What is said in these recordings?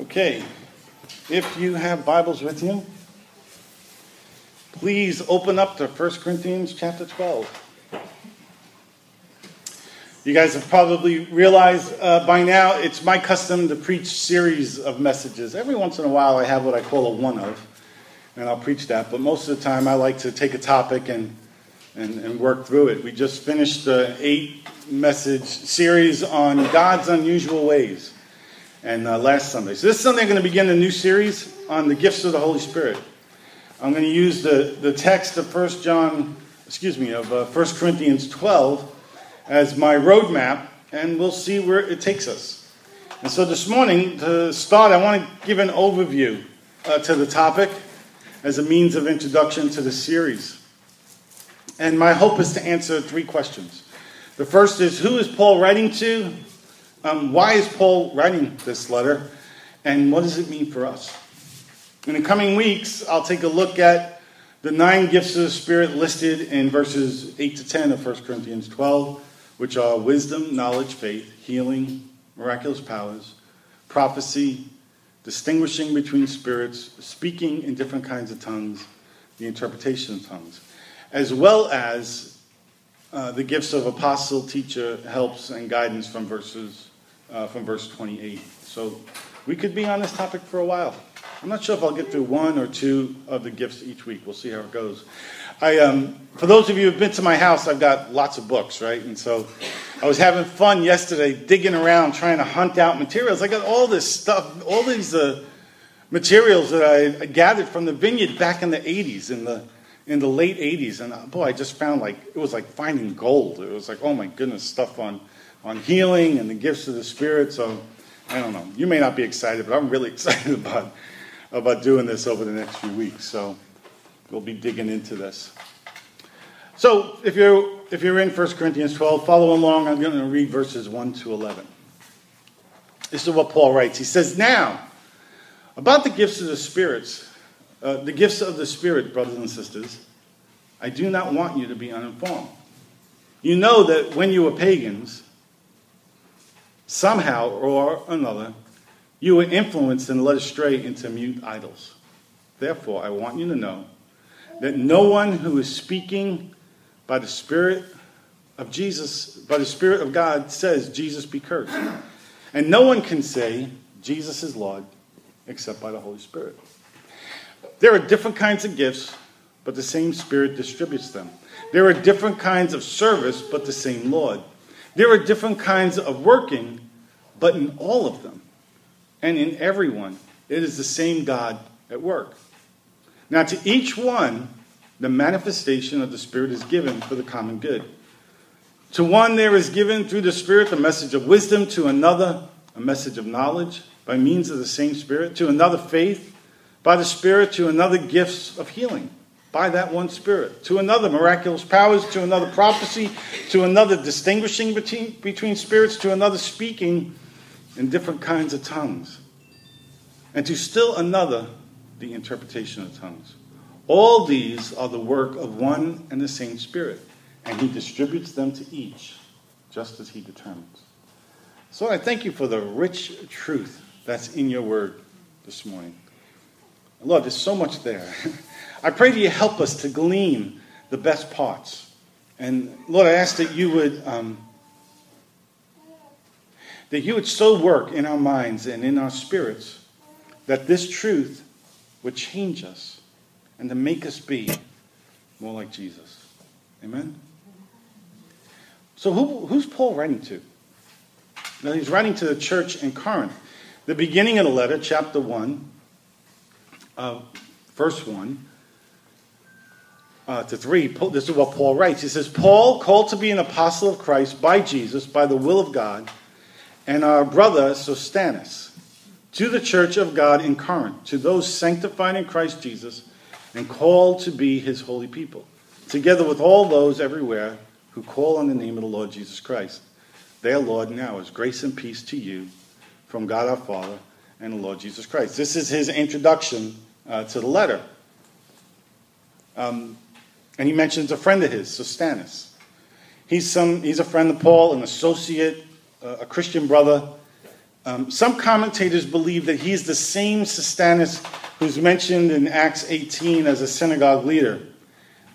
Okay, if you have Bibles with you, please open up to 1 Corinthians chapter 12. You guys have probably realized uh, by now it's my custom to preach series of messages. Every once in a while, I have what I call a one of, and I'll preach that. But most of the time, I like to take a topic and and, and work through it. We just finished the eight message series on God's unusual ways, and uh, last Sunday. So this Sunday, I'm going to begin a new series on the gifts of the Holy Spirit. I'm going to use the, the text of 1 John, excuse me, of uh, 1 Corinthians 12 as my roadmap, and we'll see where it takes us. And so this morning, to start, I want to give an overview uh, to the topic as a means of introduction to the series. And my hope is to answer three questions. The first is who is Paul writing to? Um, why is Paul writing this letter? And what does it mean for us? In the coming weeks, I'll take a look at the nine gifts of the Spirit listed in verses 8 to 10 of 1 Corinthians 12, which are wisdom, knowledge, faith, healing, miraculous powers, prophecy, distinguishing between spirits, speaking in different kinds of tongues, the interpretation of tongues as well as uh, the gifts of apostle, teacher, helps, and guidance from verses uh, from verse 28. So we could be on this topic for a while. I'm not sure if I'll get through one or two of the gifts each week. We'll see how it goes. I, um, for those of you who've been to my house, I've got lots of books, right? And so I was having fun yesterday digging around trying to hunt out materials. I got all this stuff, all these uh, materials that I gathered from the vineyard back in the 80s in the in the late 80s. And uh, boy, I just found like it was like finding gold. It was like, oh my goodness, stuff on, on healing and the gifts of the Spirit. So I don't know. You may not be excited, but I'm really excited about, about doing this over the next few weeks. So we'll be digging into this. So if you're, if you're in 1 Corinthians 12, follow along. I'm going to read verses 1 to 11. This is what Paul writes. He says, Now, about the gifts of the spirits, uh, the gifts of the Spirit, brothers and sisters, I do not want you to be uninformed. You know that when you were pagans, somehow or another, you were influenced and led astray into mute idols. Therefore, I want you to know that no one who is speaking by the Spirit of Jesus, by the Spirit of God, says, Jesus be cursed. And no one can say, Jesus is Lord, except by the Holy Spirit. There are different kinds of gifts, but the same Spirit distributes them. There are different kinds of service, but the same Lord. There are different kinds of working, but in all of them and in everyone, it is the same God at work. Now, to each one, the manifestation of the Spirit is given for the common good. To one, there is given through the Spirit the message of wisdom, to another, a message of knowledge by means of the same Spirit, to another, faith by the Spirit to another gifts of healing by that one Spirit, to another miraculous powers, to another prophecy, to another distinguishing between, between spirits, to another speaking in different kinds of tongues, and to still another the interpretation of tongues. All these are the work of one and the same Spirit, and He distributes them to each just as He determines. So I thank you for the rich truth that's in your word this morning. Lord, there's so much there. I pray that you help us to glean the best parts. And Lord, I ask that you would um, that you would so work in our minds and in our spirits that this truth would change us and to make us be more like Jesus. Amen. So who, who's Paul writing to? Now he's writing to the church in Corinth. The beginning of the letter, chapter 1, uh, verse 1 uh, to 3, this is what Paul writes. He says, Paul, called to be an apostle of Christ by Jesus, by the will of God, and our brother Sosthenes, to the church of God in Corinth, to those sanctified in Christ Jesus and called to be his holy people, together with all those everywhere who call on the name of the Lord Jesus Christ. Their Lord now is grace and peace to you from God our Father and the Lord Jesus Christ. This is his introduction uh, to the letter. Um, and he mentions a friend of his, Sosthenes. He's, some, he's a friend of Paul, an associate, uh, a Christian brother. Um, some commentators believe that he's the same Sosthenes who's mentioned in Acts 18 as a synagogue leader.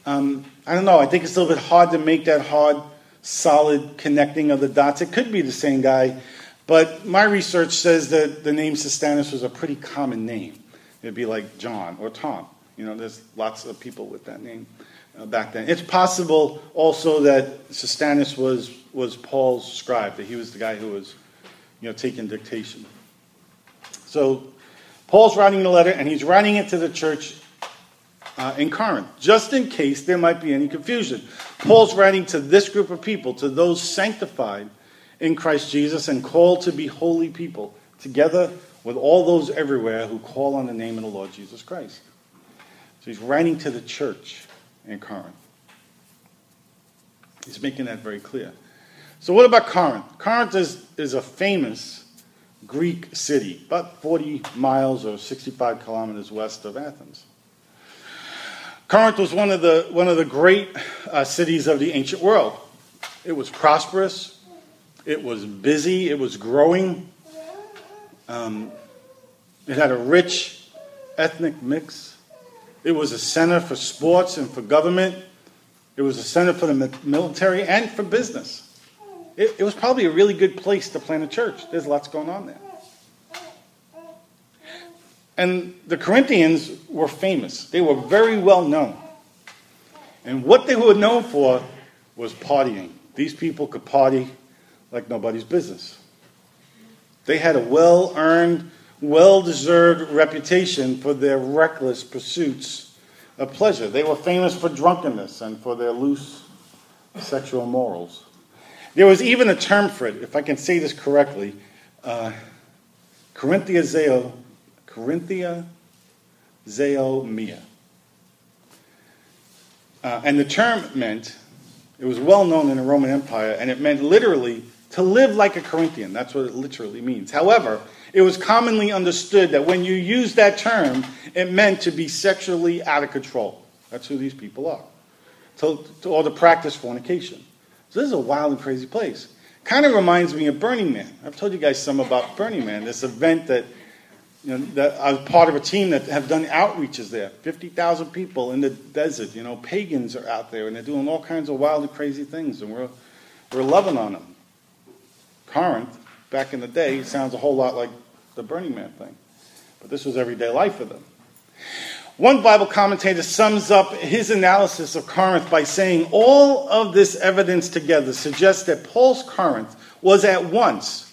Um, I don't know. I think it's a little bit hard to make that hard, solid connecting of the dots. It could be the same guy, but my research says that the name Sosthenes was a pretty common name. It'd be like John or Tom. You know, there's lots of people with that name uh, back then. It's possible also that Sosthenes was, was Paul's scribe, that he was the guy who was, you know, taking dictation. So Paul's writing the letter, and he's writing it to the church uh, in Corinth, just in case there might be any confusion. Paul's writing to this group of people, to those sanctified in Christ Jesus and called to be holy people, together with all those everywhere who call on the name of the Lord Jesus Christ. So he's writing to the church in Corinth. He's making that very clear. So, what about Corinth? Corinth is, is a famous Greek city, about 40 miles or 65 kilometers west of Athens. Corinth was one of the, one of the great uh, cities of the ancient world. It was prosperous, it was busy, it was growing. Um, it had a rich ethnic mix. It was a center for sports and for government. It was a center for the military and for business. It, it was probably a really good place to plant a church. There's lots going on there. And the Corinthians were famous. They were very well known. And what they were known for was partying. These people could party like nobody's business. They had a well earned, well deserved reputation for their reckless pursuits of pleasure. They were famous for drunkenness and for their loose sexual morals. There was even a term for it, if I can say this correctly uh, Corinthia Zeo Corinthia Zeomia. Uh, and the term meant, it was well known in the Roman Empire, and it meant literally to live like a Corinthian. That's what it literally means. However, it was commonly understood that when you use that term, it meant to be sexually out of control. That's who these people are. To, to, or to practice fornication. So this is a wild and crazy place. Kind of reminds me of Burning Man. I've told you guys some about Burning Man, this event that you know, that I was part of a team that have done outreaches there. 50,000 people in the desert. You know, pagans are out there and they're doing all kinds of wild and crazy things, and we're, we're loving on them. Corinth, back in the day, sounds a whole lot like the Burning Man thing. But this was everyday life for them. One Bible commentator sums up his analysis of Corinth by saying all of this evidence together suggests that Paul's Corinth was at once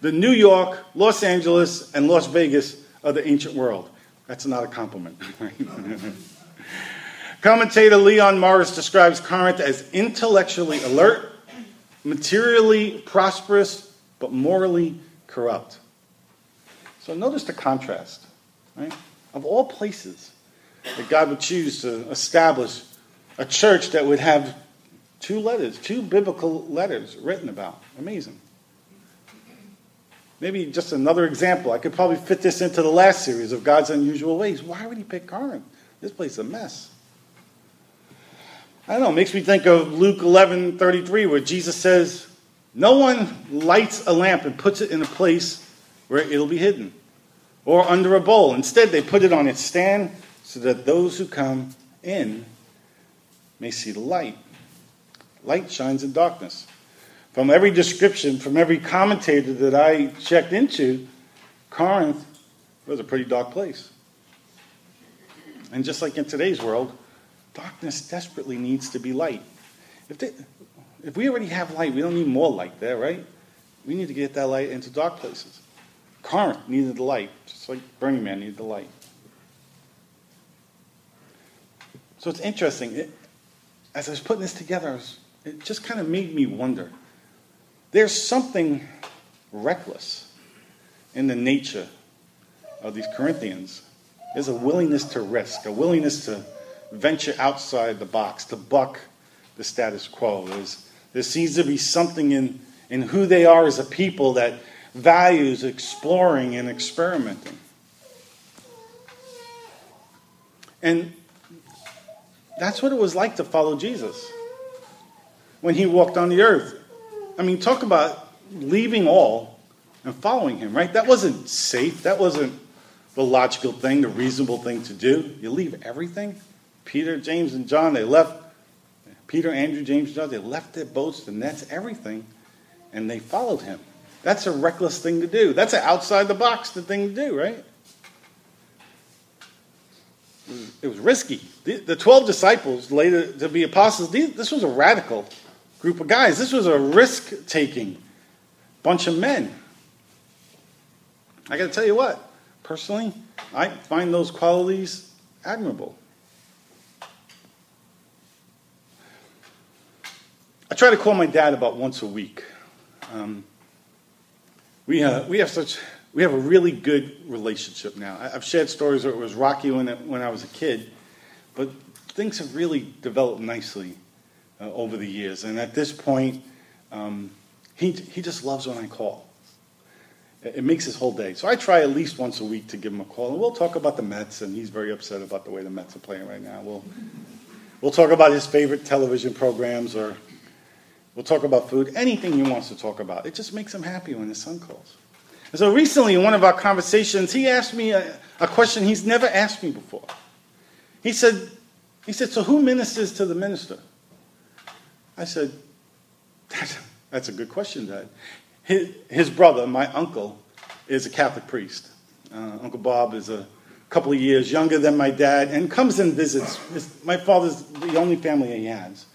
the New York, Los Angeles, and Las Vegas of the ancient world. That's not a compliment. Commentator Leon Morris describes Corinth as intellectually alert, materially prosperous, but morally corrupt. So notice the contrast, right? Of all places that God would choose to establish a church that would have two letters, two biblical letters written about. Amazing. Maybe just another example. I could probably fit this into the last series of God's unusual ways. Why would he pick Corinth? This place is a mess. I don't know, it makes me think of Luke 11 33, where Jesus says, No one lights a lamp and puts it in a place where it'll be hidden or under a bowl. Instead, they put it on its stand so that those who come in may see the light. Light shines in darkness. From every description, from every commentator that I checked into, Corinth was a pretty dark place. And just like in today's world, darkness desperately needs to be light. If, they, if we already have light, we don't need more light there, right? We need to get that light into dark places. Corinth needed the light, just like Burning Man needed the light. So it's interesting. It, as I was putting this together, was, it just kind of made me wonder there's something reckless in the nature of these Corinthians. There's a willingness to risk, a willingness to venture outside the box, to buck the status quo. There's, there seems to be something in, in who they are as a people that values exploring and experimenting. And that's what it was like to follow Jesus when he walked on the earth. I mean, talk about leaving all and following him, right? That wasn't safe. That wasn't the logical thing, the reasonable thing to do. You leave everything. Peter, James, and John, they left. Peter, Andrew, James, John, they left their boats, the nets, everything, and they followed him. That's a reckless thing to do. That's an outside the box the thing to do, right? It was risky. The 12 disciples, later to be apostles, this was a radical group of guys. This was a risk taking bunch of men. I got to tell you what, personally, I find those qualities admirable. I try to call my dad about once a week. Um, we, uh, we have such we have a really good relationship now. I've shared stories where it was rocky when, it, when I was a kid, but things have really developed nicely uh, over the years. And at this point, um, he, he just loves when I call. It, it makes his whole day. So I try at least once a week to give him a call, and we'll talk about the Mets, and he's very upset about the way the Mets are playing right now. We'll, we'll talk about his favorite television programs, or we'll talk about food, anything he wants to talk about. It just makes him happy when his son calls. And so recently, in one of our conversations, he asked me a, a question he's never asked me before. He said, he said, So who ministers to the minister? I said, That's, a good question, Dad. His, his, brother, my uncle, is a Catholic priest. Uh, uncle Bob is a couple of years younger than my dad and comes and visits. His, my father's the only family he has.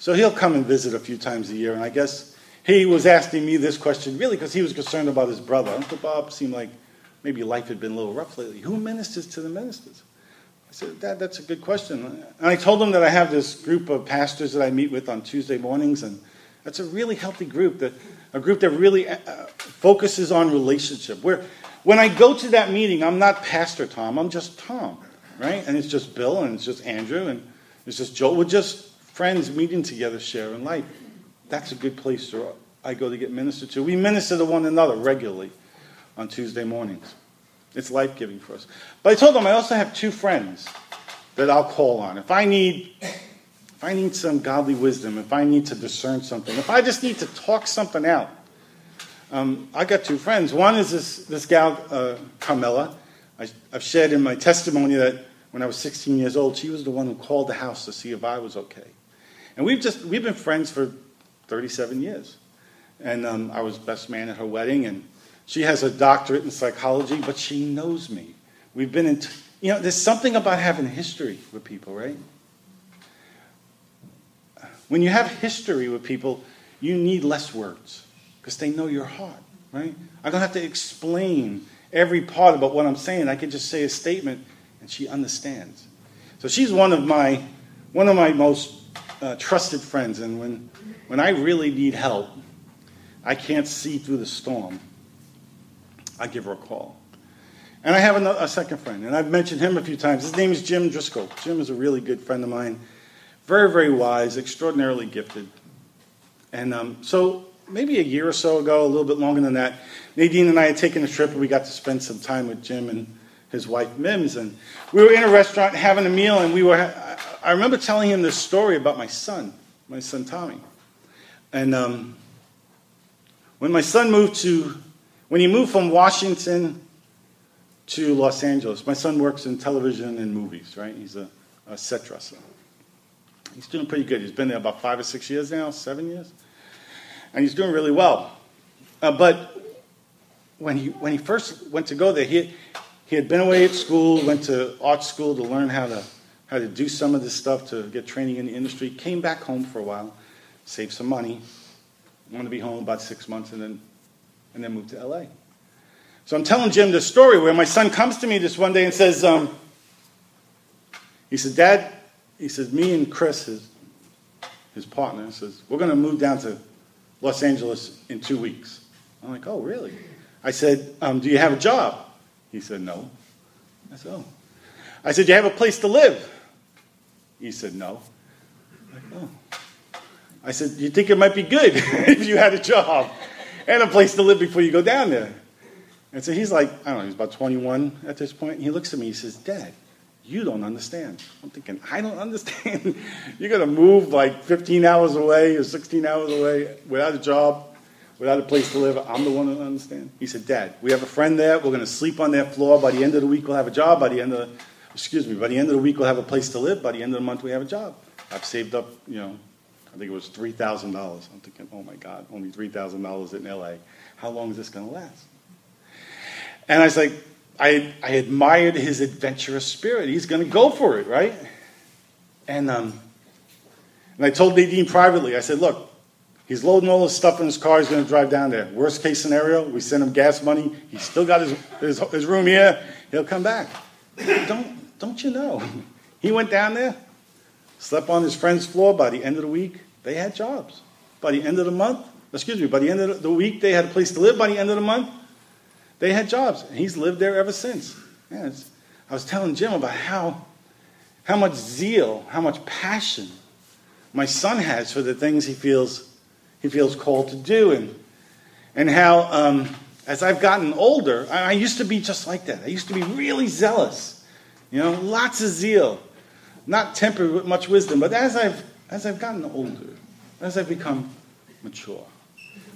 So he'll come and visit a few times a year, and I guess he was asking me this question really because he was concerned about his brother. Uncle Bob seemed like maybe life had been a little rough lately. Who ministers to the ministers? I said, Dad, that's a good question. And I told him that I have this group of pastors that I meet with on Tuesday mornings, and that's a really healthy group, that, a group that really uh, focuses on relationship. Where when I go to that meeting, I'm not Pastor Tom, I'm just Tom, right? And it's just Bill, and it's just Andrew, and it's just Joe. We're just friends meeting together, sharing life that's a good place to I go to get ministered to. We minister to one another regularly on Tuesday mornings. It's life giving for us. But I told them I also have two friends that I'll call on. If I need if I need some godly wisdom, if I need to discern something, if I just need to talk something out, um, I got two friends. One is this, this gal, uh, Carmela. I, I've shared in my testimony that when I was 16 years old, she was the one who called the house to see if I was okay. And we've just we've been friends for 37 years. And um, I was best man at her wedding, and she has a doctorate in psychology, but she knows me. We've been in, t- you know, there's something about having history with people, right? When you have history with people, you need less words because they know your heart, right? I don't have to explain every part about what I'm saying. I can just say a statement, and she understands. So she's one of my one of my most uh, trusted friends, and when when I really need help, I can't see through the storm, I give her a call. And I have another, a second friend, and I've mentioned him a few times. His name is Jim Driscoll. Jim is a really good friend of mine, very, very wise, extraordinarily gifted. And um, so maybe a year or so ago, a little bit longer than that, Nadine and I had taken a trip and we got to spend some time with Jim and his wife Mims. And we were in a restaurant having a meal, and we were. I remember telling him this story about my son, my son Tommy. And um, when my son moved to, when he moved from Washington to Los Angeles, my son works in television and movies, right? He's a, a set dresser. He's doing pretty good. He's been there about five or six years now, seven years. And he's doing really well. Uh, but when he, when he first went to go there, he, he had been away at school, went to art school to learn how to, how to do some of this stuff, to get training in the industry, came back home for a while saved some money, Wanted to be home about six months, and then, and then move to LA. So I'm telling Jim this story where my son comes to me this one day and says, um, he said, Dad, he says, me and Chris, his, his partner, says, we're going to move down to Los Angeles in two weeks. I'm like, oh, really? I said, um, do you have a job? He said, no. I said, oh. I said, you have a place to live? He said, no. Oh. I said, You think it might be good if you had a job and a place to live before you go down there? And so he's like, I don't know, he's about 21 at this point. And he looks at me, he says, Dad, you don't understand. I'm thinking, I don't understand. You're going to move like 15 hours away or 16 hours away without a job. without a place to live, I'm the one who understand. He said, Dad, we have a friend there. We're going to sleep on their floor. By the end of the week, we'll have a job. By the end of the, excuse me, by the end of the week, we'll have a place to live. By the end of the month, we have a job. I've saved up, you know, I think it was $3,000. I'm thinking, oh my God, only $3,000 in LA. How long is this going to last? And I was like, I, I admired his adventurous spirit. He's going to go for it, right? And, um, and I told Nadine privately, I said, look, he's loading all his stuff in his car. He's going to drive down there. Worst case scenario, we send him gas money. He's still got his, his, his room here. He'll come back. Don't, don't you know? He went down there, slept on his friend's floor. By the end of the week, they had jobs. By the end of the month, excuse me, by the end of the week, they had a place to live. By the end of the month, they had jobs. And he's lived there ever since. I was telling Jim about how, how much zeal, how much passion my son has for the things he feels, he feels called to do. And, and how, um, as I've gotten older, I, I used to be just like that. I used to be really zealous, you know, lots of zeal not tempered with much wisdom. But as I've, as I've gotten older, as I've become mature,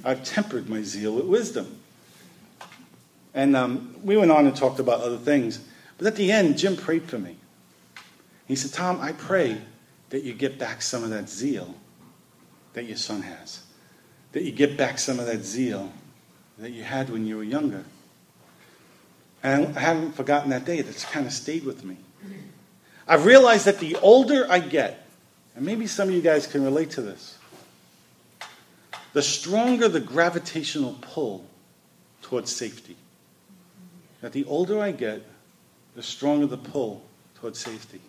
I've tempered my zeal with wisdom. And um, we went on and talked about other things. But at the end, Jim prayed for me. He said, Tom, I pray that you get back some of that zeal that your son has. That you get back some of that zeal that you had when you were younger. And I haven't forgotten that day. That's kind of stayed with me. I've realized that the older I get, and maybe some of you guys can relate to this, the stronger the gravitational pull towards safety. That the older I get, the stronger the pull towards safety.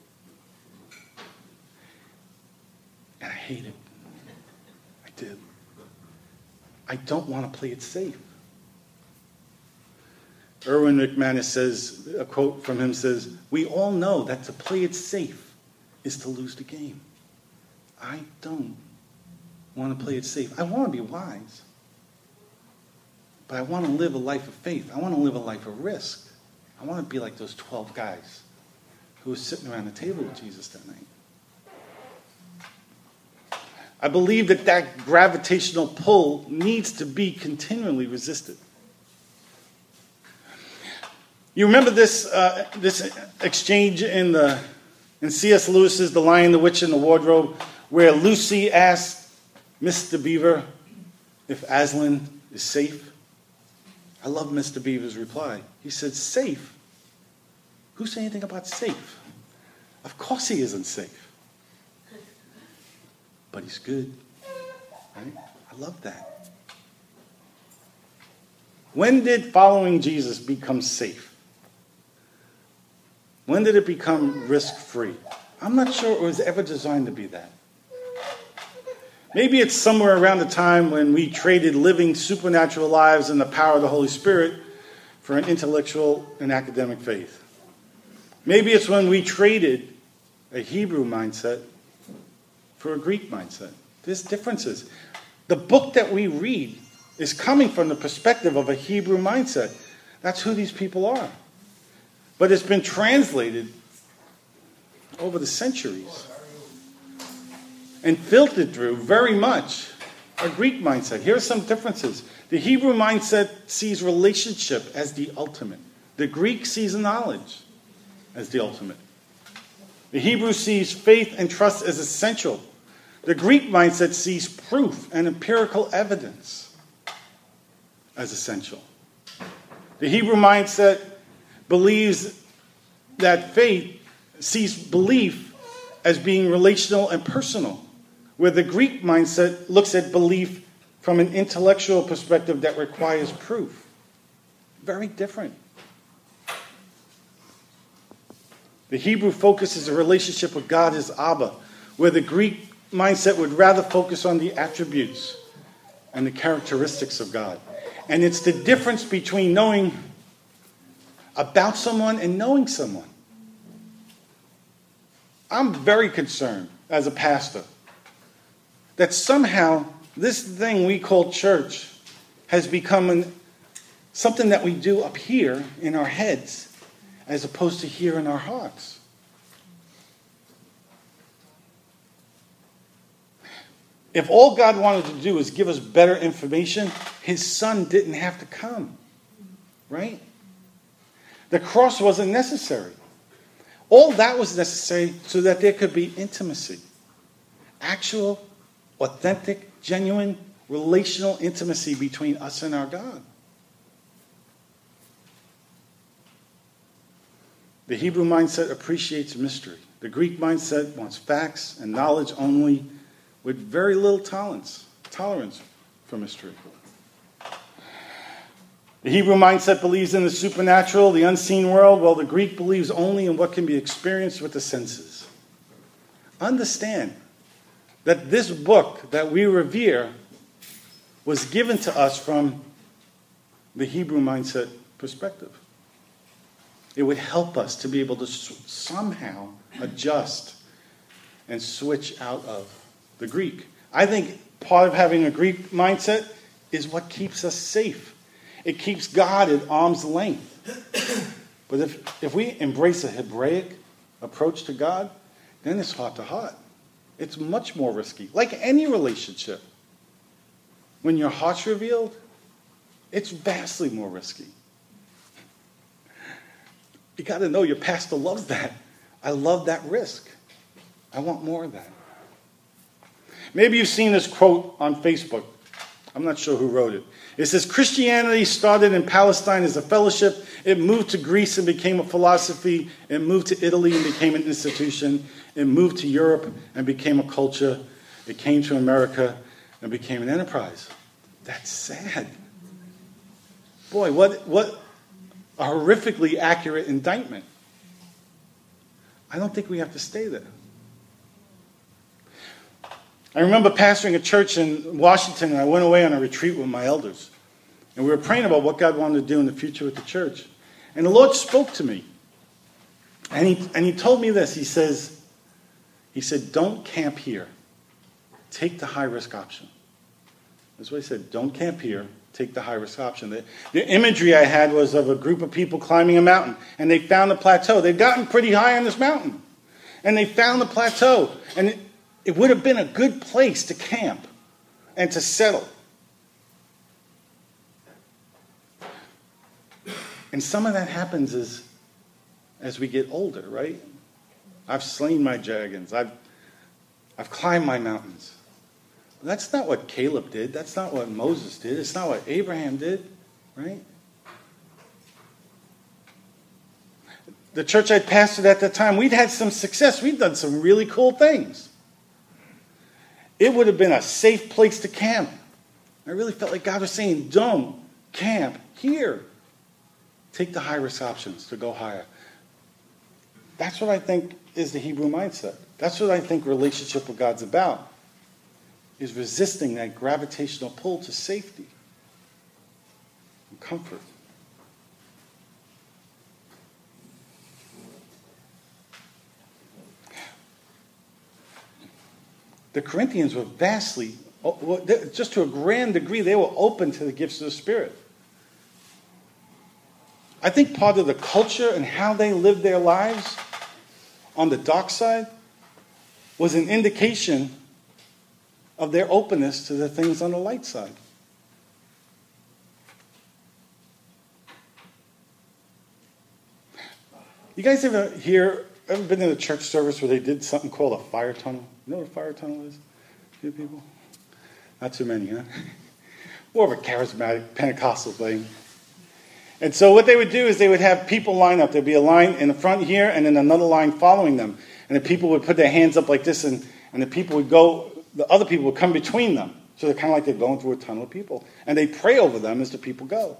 And I hate it. I do. I don't want to play it safe. Erwin McManus says, a quote from him says, We all know that to play it safe is to lose the game. I don't want to play it safe. I want to be wise. But I want to live a life of faith. I want to live a life of risk. I want to be like those 12 guys who were sitting around the table with Jesus that night. I believe that that gravitational pull needs to be continually resisted. You remember this, uh, this exchange in, the, in C.S. Lewis's The Lion, the Witch, and the Wardrobe, where Lucy asked Mr. Beaver if Aslan is safe? I love Mr. Beaver's reply. He said, Safe? Who said anything about safe? Of course he isn't safe. But he's good. Right? I love that. When did following Jesus become safe? When did it become risk free? I'm not sure it was ever designed to be that. Maybe it's somewhere around the time when we traded living supernatural lives and the power of the Holy Spirit for an intellectual and academic faith. Maybe it's when we traded a Hebrew mindset for a Greek mindset. There's differences. The book that we read is coming from the perspective of a Hebrew mindset. That's who these people are. But it's been translated over the centuries and filtered through very much a Greek mindset. Here are some differences. The Hebrew mindset sees relationship as the ultimate, the Greek sees knowledge as the ultimate. The Hebrew sees faith and trust as essential. The Greek mindset sees proof and empirical evidence as essential. The Hebrew mindset believes that faith sees belief as being relational and personal, where the Greek mindset looks at belief from an intellectual perspective that requires proof. Very different. The Hebrew focuses a relationship with God as Abba, where the Greek mindset would rather focus on the attributes and the characteristics of God. And it's the difference between knowing about someone and knowing someone. I'm very concerned as a pastor that somehow this thing we call church has become an, something that we do up here in our heads as opposed to here in our hearts. If all God wanted to do is give us better information, his son didn't have to come. Right? The cross wasn't necessary. All that was necessary so that there could be intimacy. Actual, authentic, genuine, relational intimacy between us and our God. The Hebrew mindset appreciates mystery. The Greek mindset wants facts and knowledge only with very little tolerance, tolerance for mystery. The Hebrew mindset believes in the supernatural, the unseen world, while the Greek believes only in what can be experienced with the senses. Understand that this book that we revere was given to us from the Hebrew mindset perspective. It would help us to be able to somehow adjust and switch out of the Greek. I think part of having a Greek mindset is what keeps us safe it keeps God at arm's length. But if, if we embrace a Hebraic approach to God, then it's heart to heart. It's much more risky, like any relationship. When your heart's revealed, it's vastly more risky. You got to know your pastor loves that. I love that risk. I want more of that. Maybe you've seen this quote on Facebook. I'm not sure who wrote it. It says Christianity started in Palestine as a fellowship. It moved to Greece and became a philosophy. It moved to Italy and became an institution. It moved to Europe and became a culture. It came to America and became an enterprise. That's sad. Boy, what, what a horrifically accurate indictment. I don't think we have to stay there. I remember pastoring a church in Washington, and I went away on a retreat with my elders. And we were praying about what God wanted to do in the future with the church. And the Lord spoke to me. And he, and he told me this. He says, he said, don't camp here. Take the high risk option. That's what he said. Don't camp here. Take the high risk option. The, the imagery I had was of a group of people climbing a mountain, and they found a plateau. They'd gotten pretty high on this mountain, and they found the plateau. And it would have been a good place to camp and to settle. And some of that happens as, as we get older, right? I've slain my dragons. I've, I've climbed my mountains. That's not what Caleb did. That's not what Moses did. It's not what Abraham did, right? The church I pastored at the time, we'd had some success. We'd done some really cool things. It would have been a safe place to camp. I really felt like God was saying, don't camp here. Take the high risk options to go higher. That's what I think is the Hebrew mindset. That's what I think relationship with God's about. Is resisting that gravitational pull to safety and comfort. The Corinthians were vastly, just to a grand degree, they were open to the gifts of the Spirit. I think part of the culture and how they lived their lives on the dark side was an indication of their openness to the things on the light side. You guys ever hear, ever been in a church service where they did something called a fire tunnel? You know what a fire tunnel is? A few people? Not too many, huh? More of a charismatic Pentecostal thing. And so what they would do is they would have people line up. There'd be a line in the front here and then another line following them. And the people would put their hands up like this and, and the people would go, the other people would come between them. So they're kind of like they're going through a tunnel of people. And they pray over them as the people go.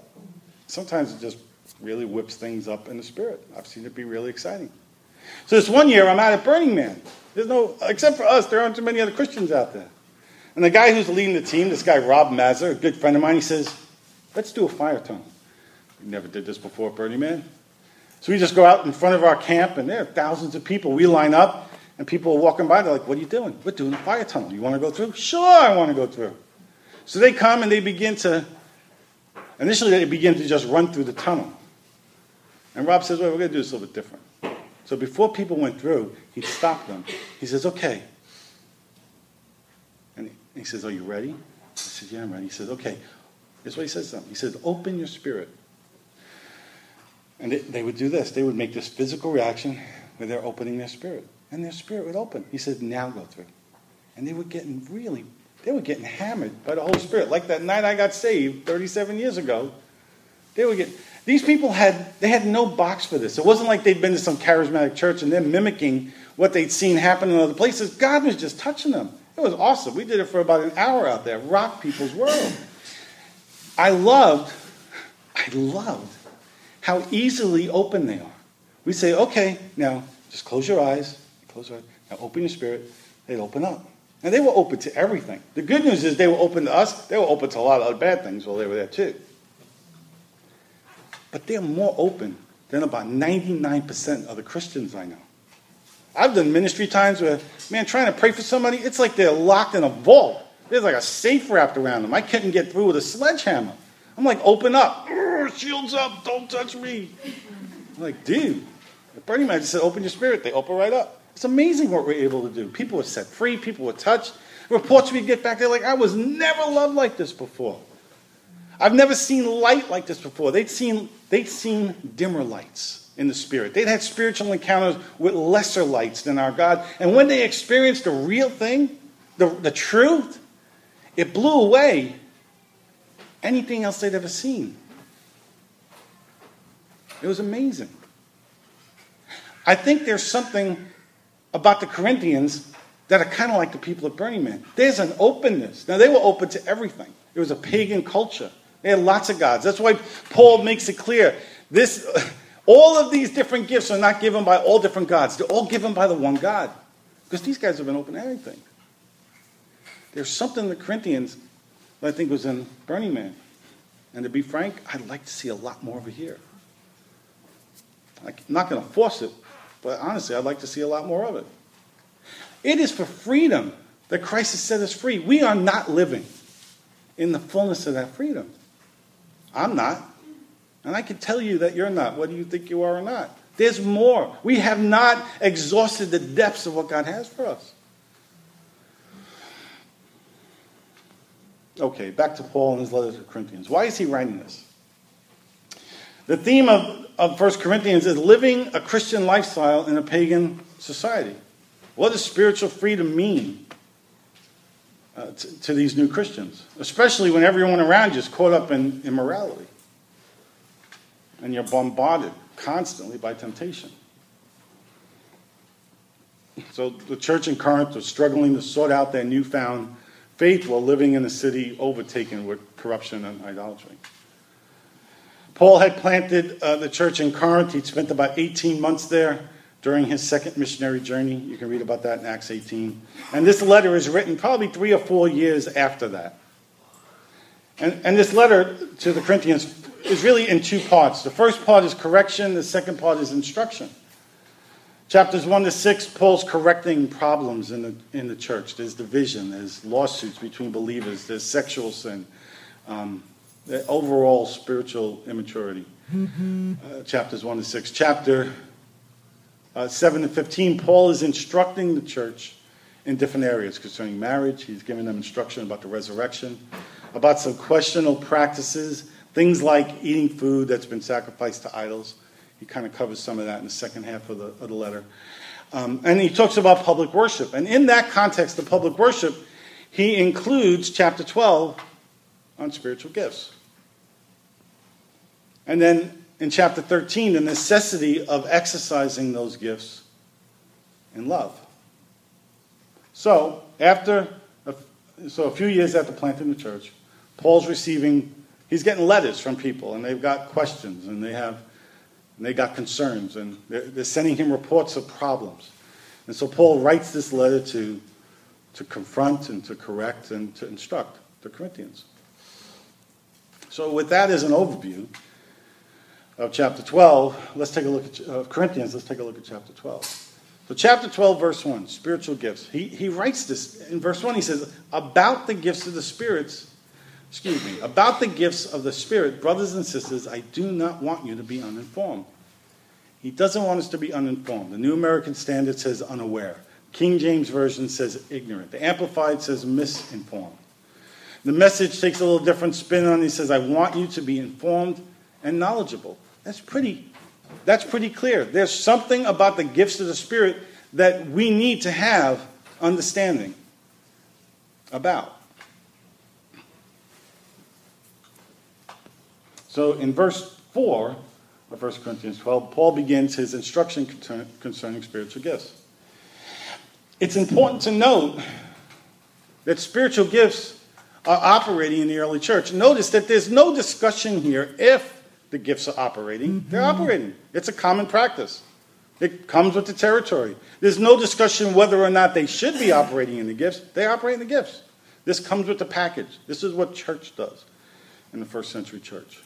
Sometimes it just really whips things up in the spirit. I've seen it be really exciting. So this one year I'm out at Burning Man. There's no, except for us, there aren't too many other Christians out there. And the guy who's leading the team, this guy Rob Mazur, a good friend of mine, he says, let's do a fire tunnel. We never did this before Burning Man. So we just go out in front of our camp, and there are thousands of people. We line up, and people are walking by. They're like, what are you doing? We're doing a fire tunnel. You want to go through? Sure, I want to go through. So they come and they begin to, initially they begin to just run through the tunnel. And Rob says, well, we're going to do this a little bit different. So before people went through, he stopped them. He says, okay. And he says, Are you ready? I said, Yeah, I'm ready. He says, Okay. Here's what he says to them. He says, Open your spirit. And they, they would do this. They would make this physical reaction where they're opening their spirit. And their spirit would open. He said, Now go through. And they were getting really, they were getting hammered by the Holy Spirit. Like that night I got saved 37 years ago. They were getting, these people had, they had no box for this. It wasn't like they'd been to some charismatic church and they're mimicking what they'd seen happen in other places. God was just touching them. It was awesome. We did it for about an hour out there, rock people's world. I loved, I loved how easily open they are. We say, okay, now just close your eyes, close your eyes, now open your spirit. They'd open up. And they were open to everything. The good news is they were open to us, they were open to a lot of other bad things while they were there too. But they're more open than about 99% of the Christians I know. I've done ministry times where, man, trying to pray for somebody, it's like they're locked in a vault. There's like a safe wrapped around them. I couldn't get through with a sledgehammer. I'm like, open up. Shields up. Don't touch me. I'm like, dude. The Burning Man just said, open your spirit. They open right up. It's amazing what we're able to do. People were set free. People were touched. Reports we get back, they're like, I was never loved like this before. I've never seen light like this before. They'd seen, they'd seen dimmer lights in the spirit. They'd had spiritual encounters with lesser lights than our God. And when they experienced the real thing, the, the truth, it blew away anything else they'd ever seen. It was amazing. I think there's something about the Corinthians that are kind of like the people at Burning Man. There's an openness. Now, they were open to everything, it was a pagan culture. They had lots of gods. That's why Paul makes it clear. This, all of these different gifts are not given by all different gods. They're all given by the one God. Because these guys have been open to everything. There's something in the Corinthians that I think was in Burning Man. And to be frank, I'd like to see a lot more it here. I'm not going to force it, but honestly, I'd like to see a lot more of it. It is for freedom that Christ has set us free. We are not living in the fullness of that freedom. I'm not. And I can tell you that you're not, whether you think you are or not. There's more. We have not exhausted the depths of what God has for us. Okay, back to Paul and his letter to Corinthians. Why is he writing this? The theme of, of 1 Corinthians is living a Christian lifestyle in a pagan society. What does spiritual freedom mean uh, to, to these new Christians? Especially when everyone around you is caught up in immorality and you're bombarded constantly by temptation. So the church in Corinth was struggling to sort out their newfound faith while living in a city overtaken with corruption and idolatry. Paul had planted uh, the church in Corinth. He'd spent about 18 months there during his second missionary journey. You can read about that in Acts 18. And this letter is written probably three or four years after that. And, and this letter to the Corinthians is really in two parts. The first part is correction, the second part is instruction. Chapters 1 to 6, Paul's correcting problems in the, in the church. There's division, there's lawsuits between believers, there's sexual sin, um, overall spiritual immaturity. Mm-hmm. Uh, chapters 1 to 6. Chapter uh, 7 to 15, Paul is instructing the church in different areas concerning marriage. He's giving them instruction about the resurrection, about some questionable practices, things like eating food that's been sacrificed to idols he kind of covers some of that in the second half of the, of the letter. Um, and he talks about public worship. And in that context of public worship, he includes chapter 12 on spiritual gifts. And then in chapter 13, the necessity of exercising those gifts in love. So, after a, so a few years after planting the church, Paul's receiving, he's getting letters from people, and they've got questions, and they have and they got concerns, and they're, they're sending him reports of problems. And so Paul writes this letter to, to confront and to correct and to instruct the Corinthians. So, with that as an overview of chapter 12, let's take a look at uh, Corinthians. Let's take a look at chapter 12. So, chapter 12, verse 1, spiritual gifts. He, he writes this in verse 1. He says, About the gifts of the spirits, excuse me, about the gifts of the Spirit, brothers and sisters, I do not want you to be uninformed. He doesn't want us to be uninformed. The New American Standard says unaware. King James Version says ignorant. The Amplified says misinformed. The message takes a little different spin on it. He says, I want you to be informed and knowledgeable. That's pretty, that's pretty clear. There's something about the gifts of the Spirit that we need to have understanding about. So in verse 4 of 1 Corinthians 12, Paul begins his instruction concerning spiritual gifts. It's important to note that spiritual gifts are operating in the early church. Notice that there's no discussion here if the gifts are operating. Mm-hmm. They're operating. It's a common practice. It comes with the territory. There's no discussion whether or not they should be operating in the gifts. They operate in the gifts. This comes with the package. This is what church does in the first century church.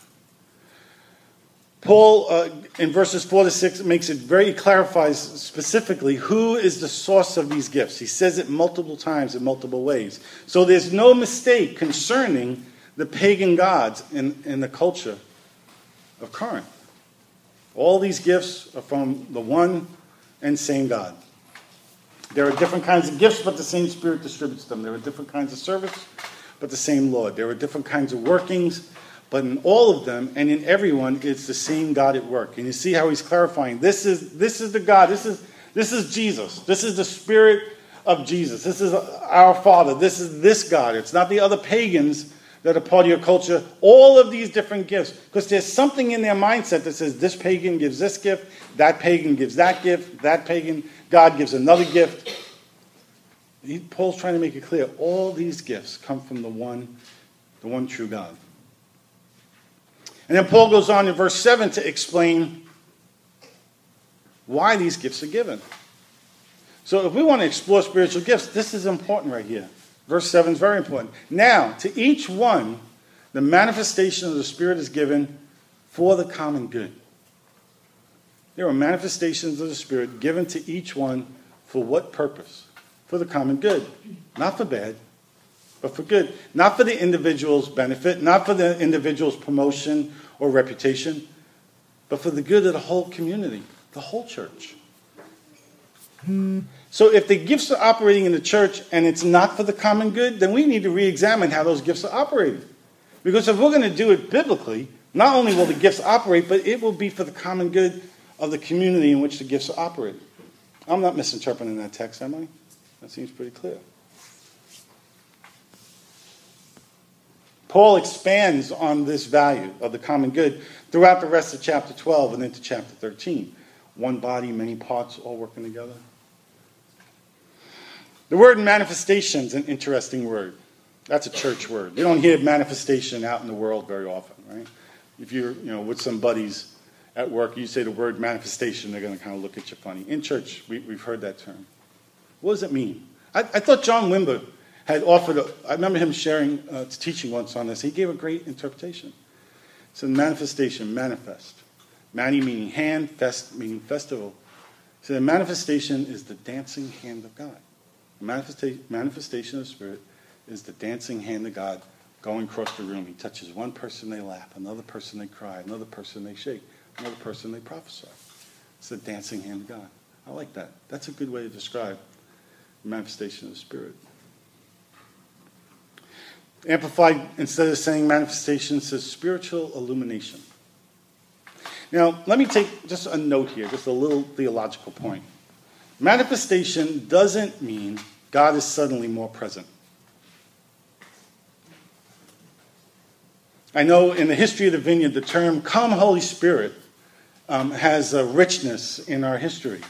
Paul, uh, in verses 4 to 6, makes it very, clarifies specifically who is the source of these gifts. He says it multiple times in multiple ways. So there's no mistake concerning the pagan gods in, in the culture of Corinth. All these gifts are from the one and same God. There are different kinds of gifts, but the same Spirit distributes them. There are different kinds of service, but the same Lord. There are different kinds of workings, but in all of them and in everyone, it's the same God at work. And you see how he's clarifying this is, this is the God, this is, this is Jesus, this is the Spirit of Jesus, this is our Father, this is this God. It's not the other pagans that are part of your culture. All of these different gifts, because there's something in their mindset that says this pagan gives this gift, that pagan gives that gift, that pagan, God gives another gift. Paul's trying to make it clear all these gifts come from the one, the one true God. And then Paul goes on in verse 7 to explain why these gifts are given. So if we want to explore spiritual gifts, this is important right here. Verse 7 is very important. Now, to each one, the manifestation of the Spirit is given for the common good. There are manifestations of the Spirit given to each one for what purpose? For the common good, not for bad, but for good. Not for the individual's benefit, not for the individual's promotion or reputation, but for the good of the whole community, the whole church. So if the gifts are operating in the church and it's not for the common good, then we need to re examine how those gifts are operating. Because if we're going to do it biblically, not only will the gifts operate, but it will be for the common good of the community in which the gifts are operating. I'm not misinterpreting that text, am I? That seems pretty clear. Paul expands on this value of the common good throughout the rest of chapter 12 and into chapter 13. One body, many parts, all working together. The word manifestation is an interesting word. That's a church word. You don't hear manifestation out in the world very often, right? If you're, you know, with some buddies at work, you say the word manifestation, they're going to kind of look at you funny. In church, we, have heard that term. What does it mean? I, I thought John Wimber had offered, a, I remember him sharing, uh, teaching once on this. He gave a great interpretation. A manifestation, manifest. Mani meaning hand, fest meaning festival. So the manifestation is the dancing hand of God. Manifesta- manifestation of Spirit is the dancing hand of God going across the room. He touches one person, they laugh. Another person, they cry. Another person, they shake. Another person, they prophesy. It's the dancing hand of God. I like that. That's a good way to describe manifestation of Spirit. Amplified, instead of saying manifestation, says spiritual illumination. Now, let me take just a note here, just a little theological point. Manifestation doesn't mean God is suddenly more present. I know in the history of the vineyard, the term come Holy Spirit um, has a richness in our history.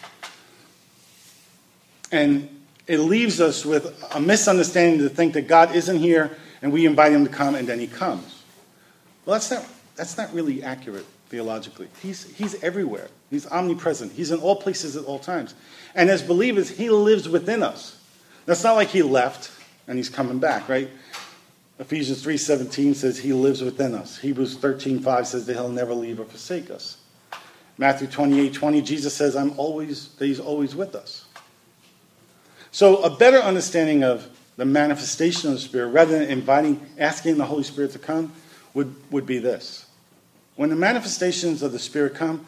And it leaves us with a misunderstanding to think that God isn't here and we invite him to come, and then he comes. Well, that's not, that's not really accurate theologically. He's, he's everywhere, he's omnipresent, he's in all places at all times. And as believers, he lives within us. That's not like he left and he's coming back, right? Ephesians 3:17 says he lives within us. Hebrews 13:5 says that he'll never leave or forsake us. Matthew 28:20 Jesus says I'm always that he's always with us. So a better understanding of the manifestation of the Spirit, rather than inviting, asking the Holy Spirit to come, would, would be this. When the manifestations of the Spirit come,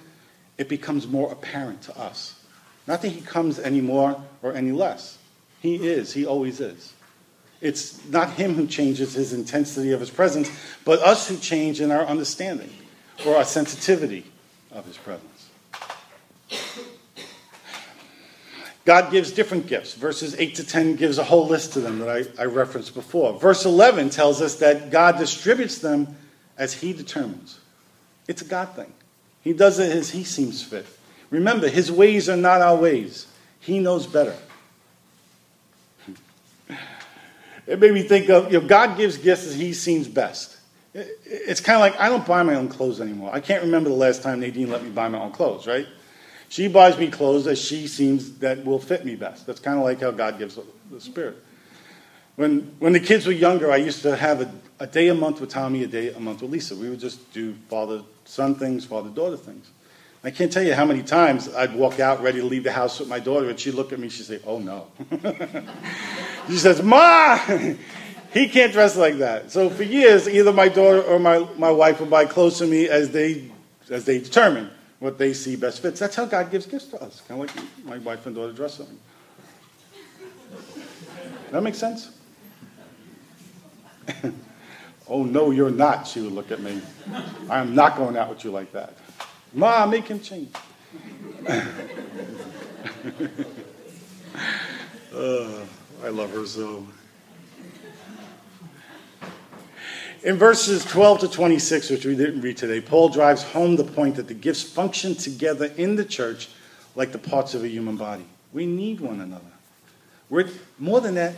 it becomes more apparent to us. Not that he comes any more or any less. He is, he always is. It's not him who changes his intensity of his presence, but us who change in our understanding or our sensitivity of his presence. God gives different gifts. Verses 8 to 10 gives a whole list of them that I, I referenced before. Verse 11 tells us that God distributes them as he determines. It's a God thing. He does it as he seems fit. Remember, his ways are not our ways. He knows better. It made me think of, you know, God gives gifts as he seems best. It's kind of like I don't buy my own clothes anymore. I can't remember the last time Nadine let me buy my own clothes, right? She buys me clothes that she seems that will fit me best. That's kind of like how God gives the Spirit. When, when the kids were younger, I used to have a, a day a month with Tommy, a day a month with Lisa. We would just do father son things, father daughter things. I can't tell you how many times I'd walk out ready to leave the house with my daughter, and she'd look at me, she'd say, Oh no. she says, Ma, he can't dress like that. So for years, either my daughter or my, my wife would buy clothes for me as they, as they determine what they see best fits. That's how God gives gifts to us, kind of like my wife and daughter dress something. That makes sense? oh, no, you're not, she would look at me. I am not going out with you like that. Ma, make him change. uh, I love her so. In verses 12 to 26, which we didn't read today, Paul drives home the point that the gifts function together in the church like the parts of a human body. We need one another. We're, more than that,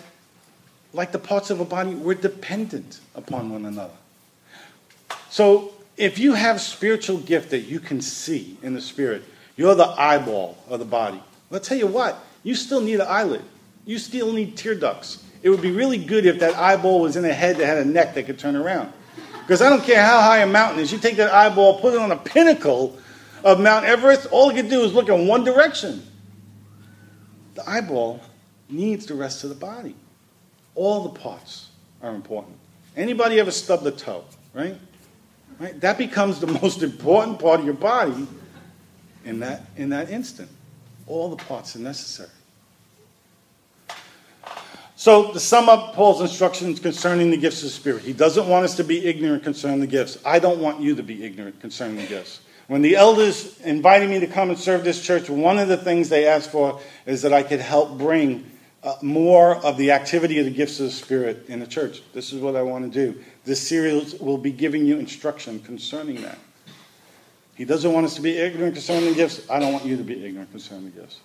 like the parts of a body, we're dependent upon one another. So if you have spiritual gift that you can see in the spirit, you're the eyeball of the body. I'll tell you what, you still need an eyelid. You still need tear ducts. It would be really good if that eyeball was in a head that had a neck that could turn around. Because I don't care how high a mountain is, you take that eyeball, put it on a pinnacle of Mount Everest, all it can do is look in one direction. The eyeball needs the rest of the body. All the parts are important. Anybody ever stubbed a toe, right? right? That becomes the most important part of your body in that, in that instant. All the parts are necessary. So, to sum up Paul's instructions concerning the gifts of the Spirit, he doesn't want us to be ignorant concerning the gifts. I don't want you to be ignorant concerning the gifts. When the elders invited me to come and serve this church, one of the things they asked for is that I could help bring uh, more of the activity of the gifts of the Spirit in the church. This is what I want to do. This series will be giving you instruction concerning that. He doesn't want us to be ignorant concerning the gifts. I don't want you to be ignorant concerning the gifts.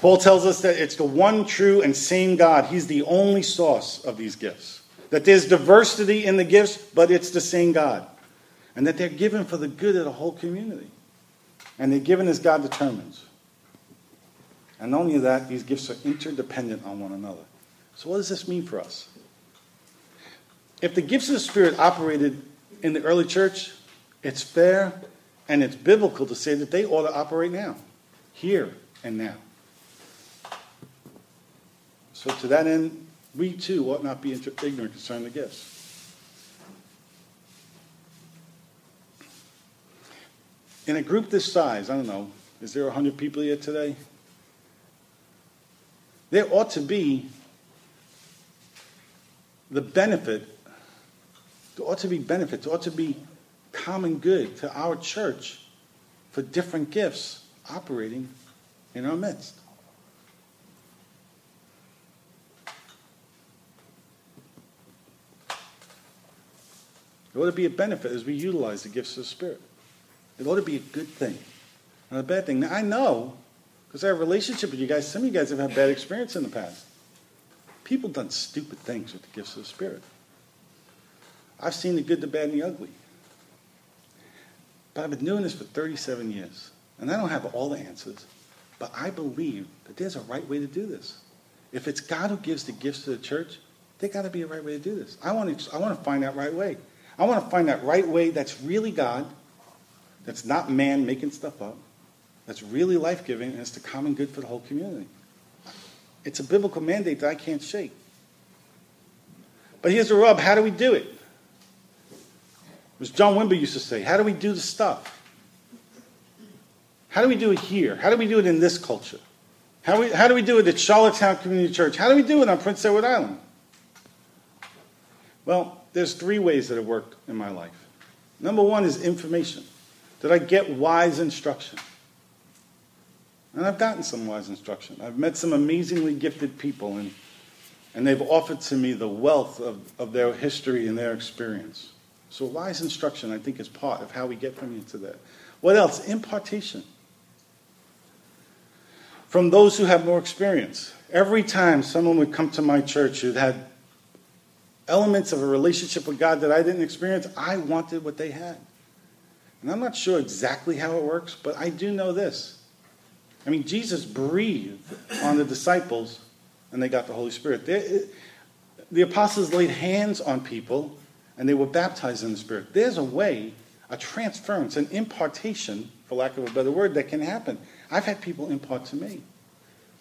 Paul tells us that it's the one true and same God. He's the only source of these gifts. That there's diversity in the gifts, but it's the same God. And that they're given for the good of the whole community. And they're given as God determines. And not only that, these gifts are interdependent on one another. So, what does this mean for us? If the gifts of the Spirit operated in the early church, it's fair and it's biblical to say that they ought to operate now, here and now. So, to that end, we too ought not be ignorant concerning the gifts. In a group this size, I don't know, is there 100 people here today? There ought to be the benefit, there ought to be benefits, there ought to be common good to our church for different gifts operating in our midst. It ought to be a benefit as we utilize the gifts of the Spirit. It ought to be a good thing, not a bad thing. Now, I know, because I have a relationship with you guys, some of you guys have had bad experience in the past. People done stupid things with the gifts of the Spirit. I've seen the good, the bad, and the ugly. But I've been doing this for 37 years, and I don't have all the answers, but I believe that there's a right way to do this. If it's God who gives the gifts to the church, there got to be a right way to do this. I want to, I want to find that right way. I want to find that right way that's really God, that's not man making stuff up, that's really life giving, and it's the common good for the whole community. It's a biblical mandate that I can't shake. But here's the rub how do we do it? As John Wimber used to say, how do we do the stuff? How do we do it here? How do we do it in this culture? How, we, how do we do it at Charlottetown Community Church? How do we do it on Prince Edward Island? Well, there's three ways that it worked in my life. Number one is information. Did I get wise instruction? And I've gotten some wise instruction. I've met some amazingly gifted people, and, and they've offered to me the wealth of, of their history and their experience. So, wise instruction, I think, is part of how we get from here to there. What else? Impartation. From those who have more experience. Every time someone would come to my church who had elements of a relationship with God that I didn't experience, I wanted what they had. And I'm not sure exactly how it works, but I do know this. I mean, Jesus breathed on the disciples and they got the Holy Spirit. They, the apostles laid hands on people and they were baptized in the Spirit. There's a way, a transference, an impartation, for lack of a better word, that can happen. I've had people impart to me.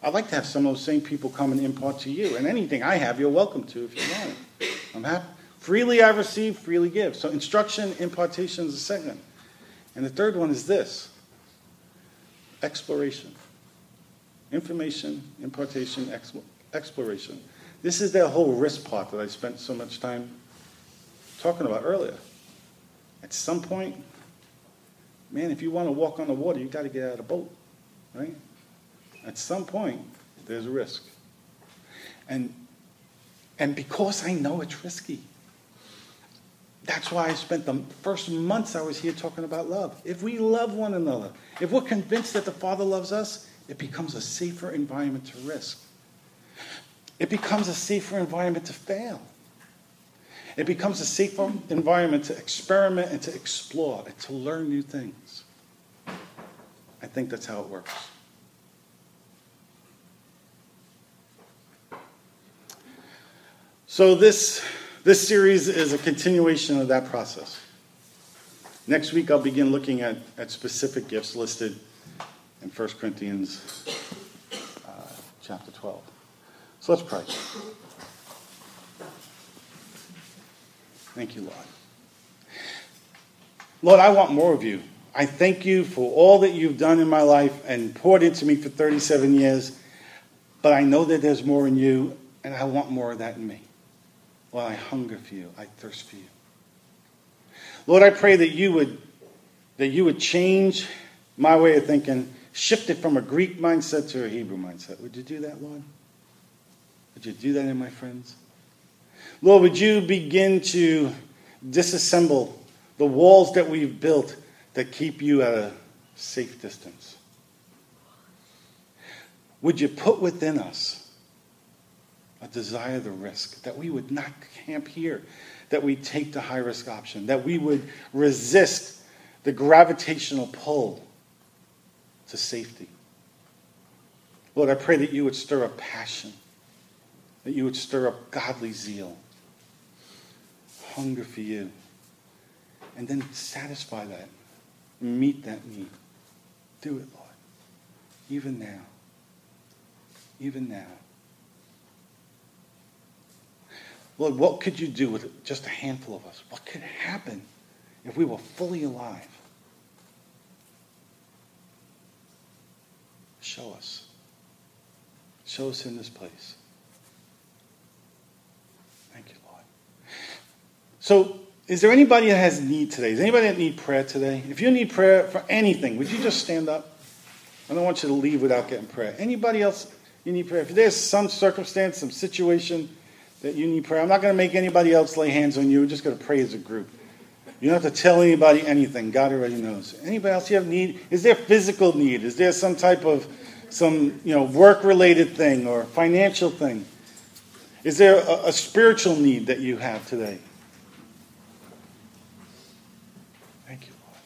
I'd like to have some of those same people come and impart to you. And anything I have, you're welcome to if you want. I'm happy. Freely I receive, freely give. So instruction, impartation is the second. And the third one is this exploration. Information, impartation, exploration. This is that whole risk part that I spent so much time talking about earlier. At some point, man, if you want to walk on the water, you've got to get out of the boat, right? At some point, there's a risk. And, and because I know it's risky, that's why I spent the first months I was here talking about love. If we love one another, if we're convinced that the Father loves us, it becomes a safer environment to risk. It becomes a safer environment to fail. It becomes a safer environment to experiment and to explore and to learn new things. I think that's how it works. So this, this series is a continuation of that process. Next week, I'll begin looking at, at specific gifts listed in 1 Corinthians uh, chapter 12. So let's pray. Thank you, Lord. Lord, I want more of you. I thank you for all that you've done in my life and poured into me for 37 years, but I know that there's more in you, and I want more of that in me. Lord, I hunger for you. I thirst for you. Lord, I pray that you would that you would change my way of thinking, shift it from a Greek mindset to a Hebrew mindset. Would you do that, Lord? Would you do that in my friends? Lord, would you begin to disassemble the walls that we've built that keep you at a safe distance? Would you put within us a desire the risk, that we would not camp here, that we take the high risk option, that we would resist the gravitational pull to safety? Lord, I pray that you would stir up passion, that you would stir up godly zeal hunger for you. And then satisfy that. Meet that need. Do it, Lord. Even now. Even now. Lord, what could you do with just a handful of us? What could happen if we were fully alive? Show us. Show us in this place. Thank you, Lord. So, is there anybody that has need today? Is anybody that need prayer today? If you need prayer for anything, would you just stand up? I don't want you to leave without getting prayer. Anybody else you need prayer? If there's some circumstance, some situation that you need prayer, I'm not going to make anybody else lay hands on you. We're just going to pray as a group. You don't have to tell anybody anything. God already knows. Anybody else you have need? Is there physical need? Is there some type of some you know work related thing or financial thing? Is there a, a spiritual need that you have today? Thank you, Lord.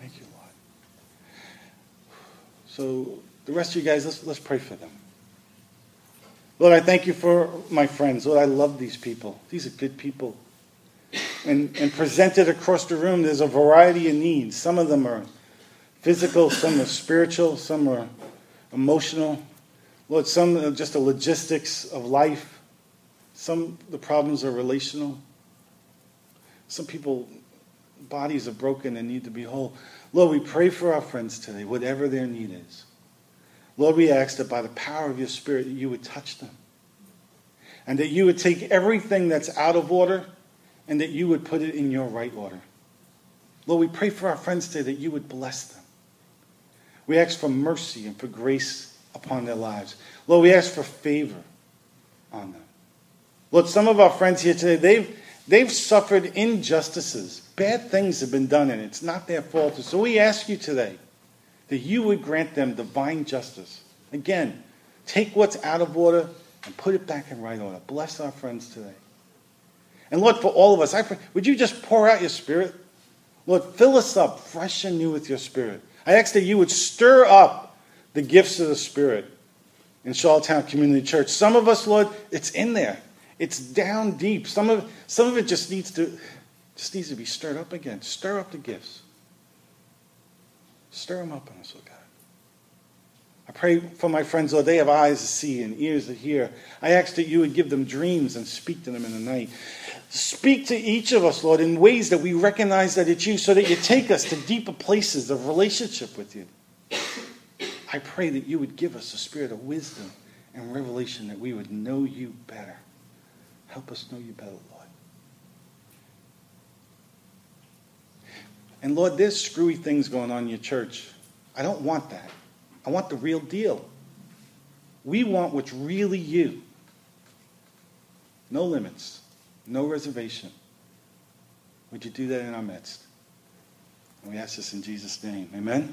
Thank you, Lord. So the rest of you guys, let's, let's pray for them. Lord, I thank you for my friends. Lord, I love these people. These are good people. And, and presented across the room, there's a variety of needs. Some of them are physical, some are spiritual, some are emotional. Lord, some are just the logistics of life. Some the problems are relational. Some people bodies are broken and need to be whole. Lord, we pray for our friends today, whatever their need is. Lord, we ask that by the power of your Spirit, you would touch them. And that you would take everything that's out of order and that you would put it in your right order. Lord, we pray for our friends today that you would bless them. We ask for mercy and for grace upon their lives. Lord, we ask for favor on them. Lord, some of our friends here today, they've, they've suffered injustices. Bad things have been done, and it's not their fault. So we ask you today that you would grant them divine justice. Again, take what's out of order and put it back in right order. Bless our friends today. And Lord, for all of us, I pray, would you just pour out your spirit? Lord, fill us up fresh and new with your spirit. I ask that you would stir up the gifts of the Spirit in Charlottetown Community Church. Some of us, Lord, it's in there. It's down deep. Some of, some of it just needs to just needs to be stirred up again. Stir up the gifts. Stir them up in us, Lord God. I pray for my friends, Lord, they have eyes to see and ears to hear. I ask that you would give them dreams and speak to them in the night. Speak to each of us, Lord, in ways that we recognize that it's you, so that you take us to deeper places of relationship with you. I pray that you would give us a spirit of wisdom and revelation that we would know you better. Help us know you better, Lord. And Lord, there's screwy things going on in your church. I don't want that. I want the real deal. We want what's really you. No limits, no reservation. Would you do that in our midst? And we ask this in Jesus' name. Amen.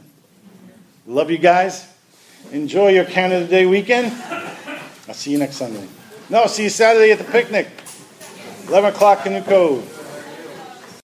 Love you guys. Enjoy your Canada Day weekend. I'll see you next Sunday. No, see you Saturday at the picnic. 11 o'clock in the Cove.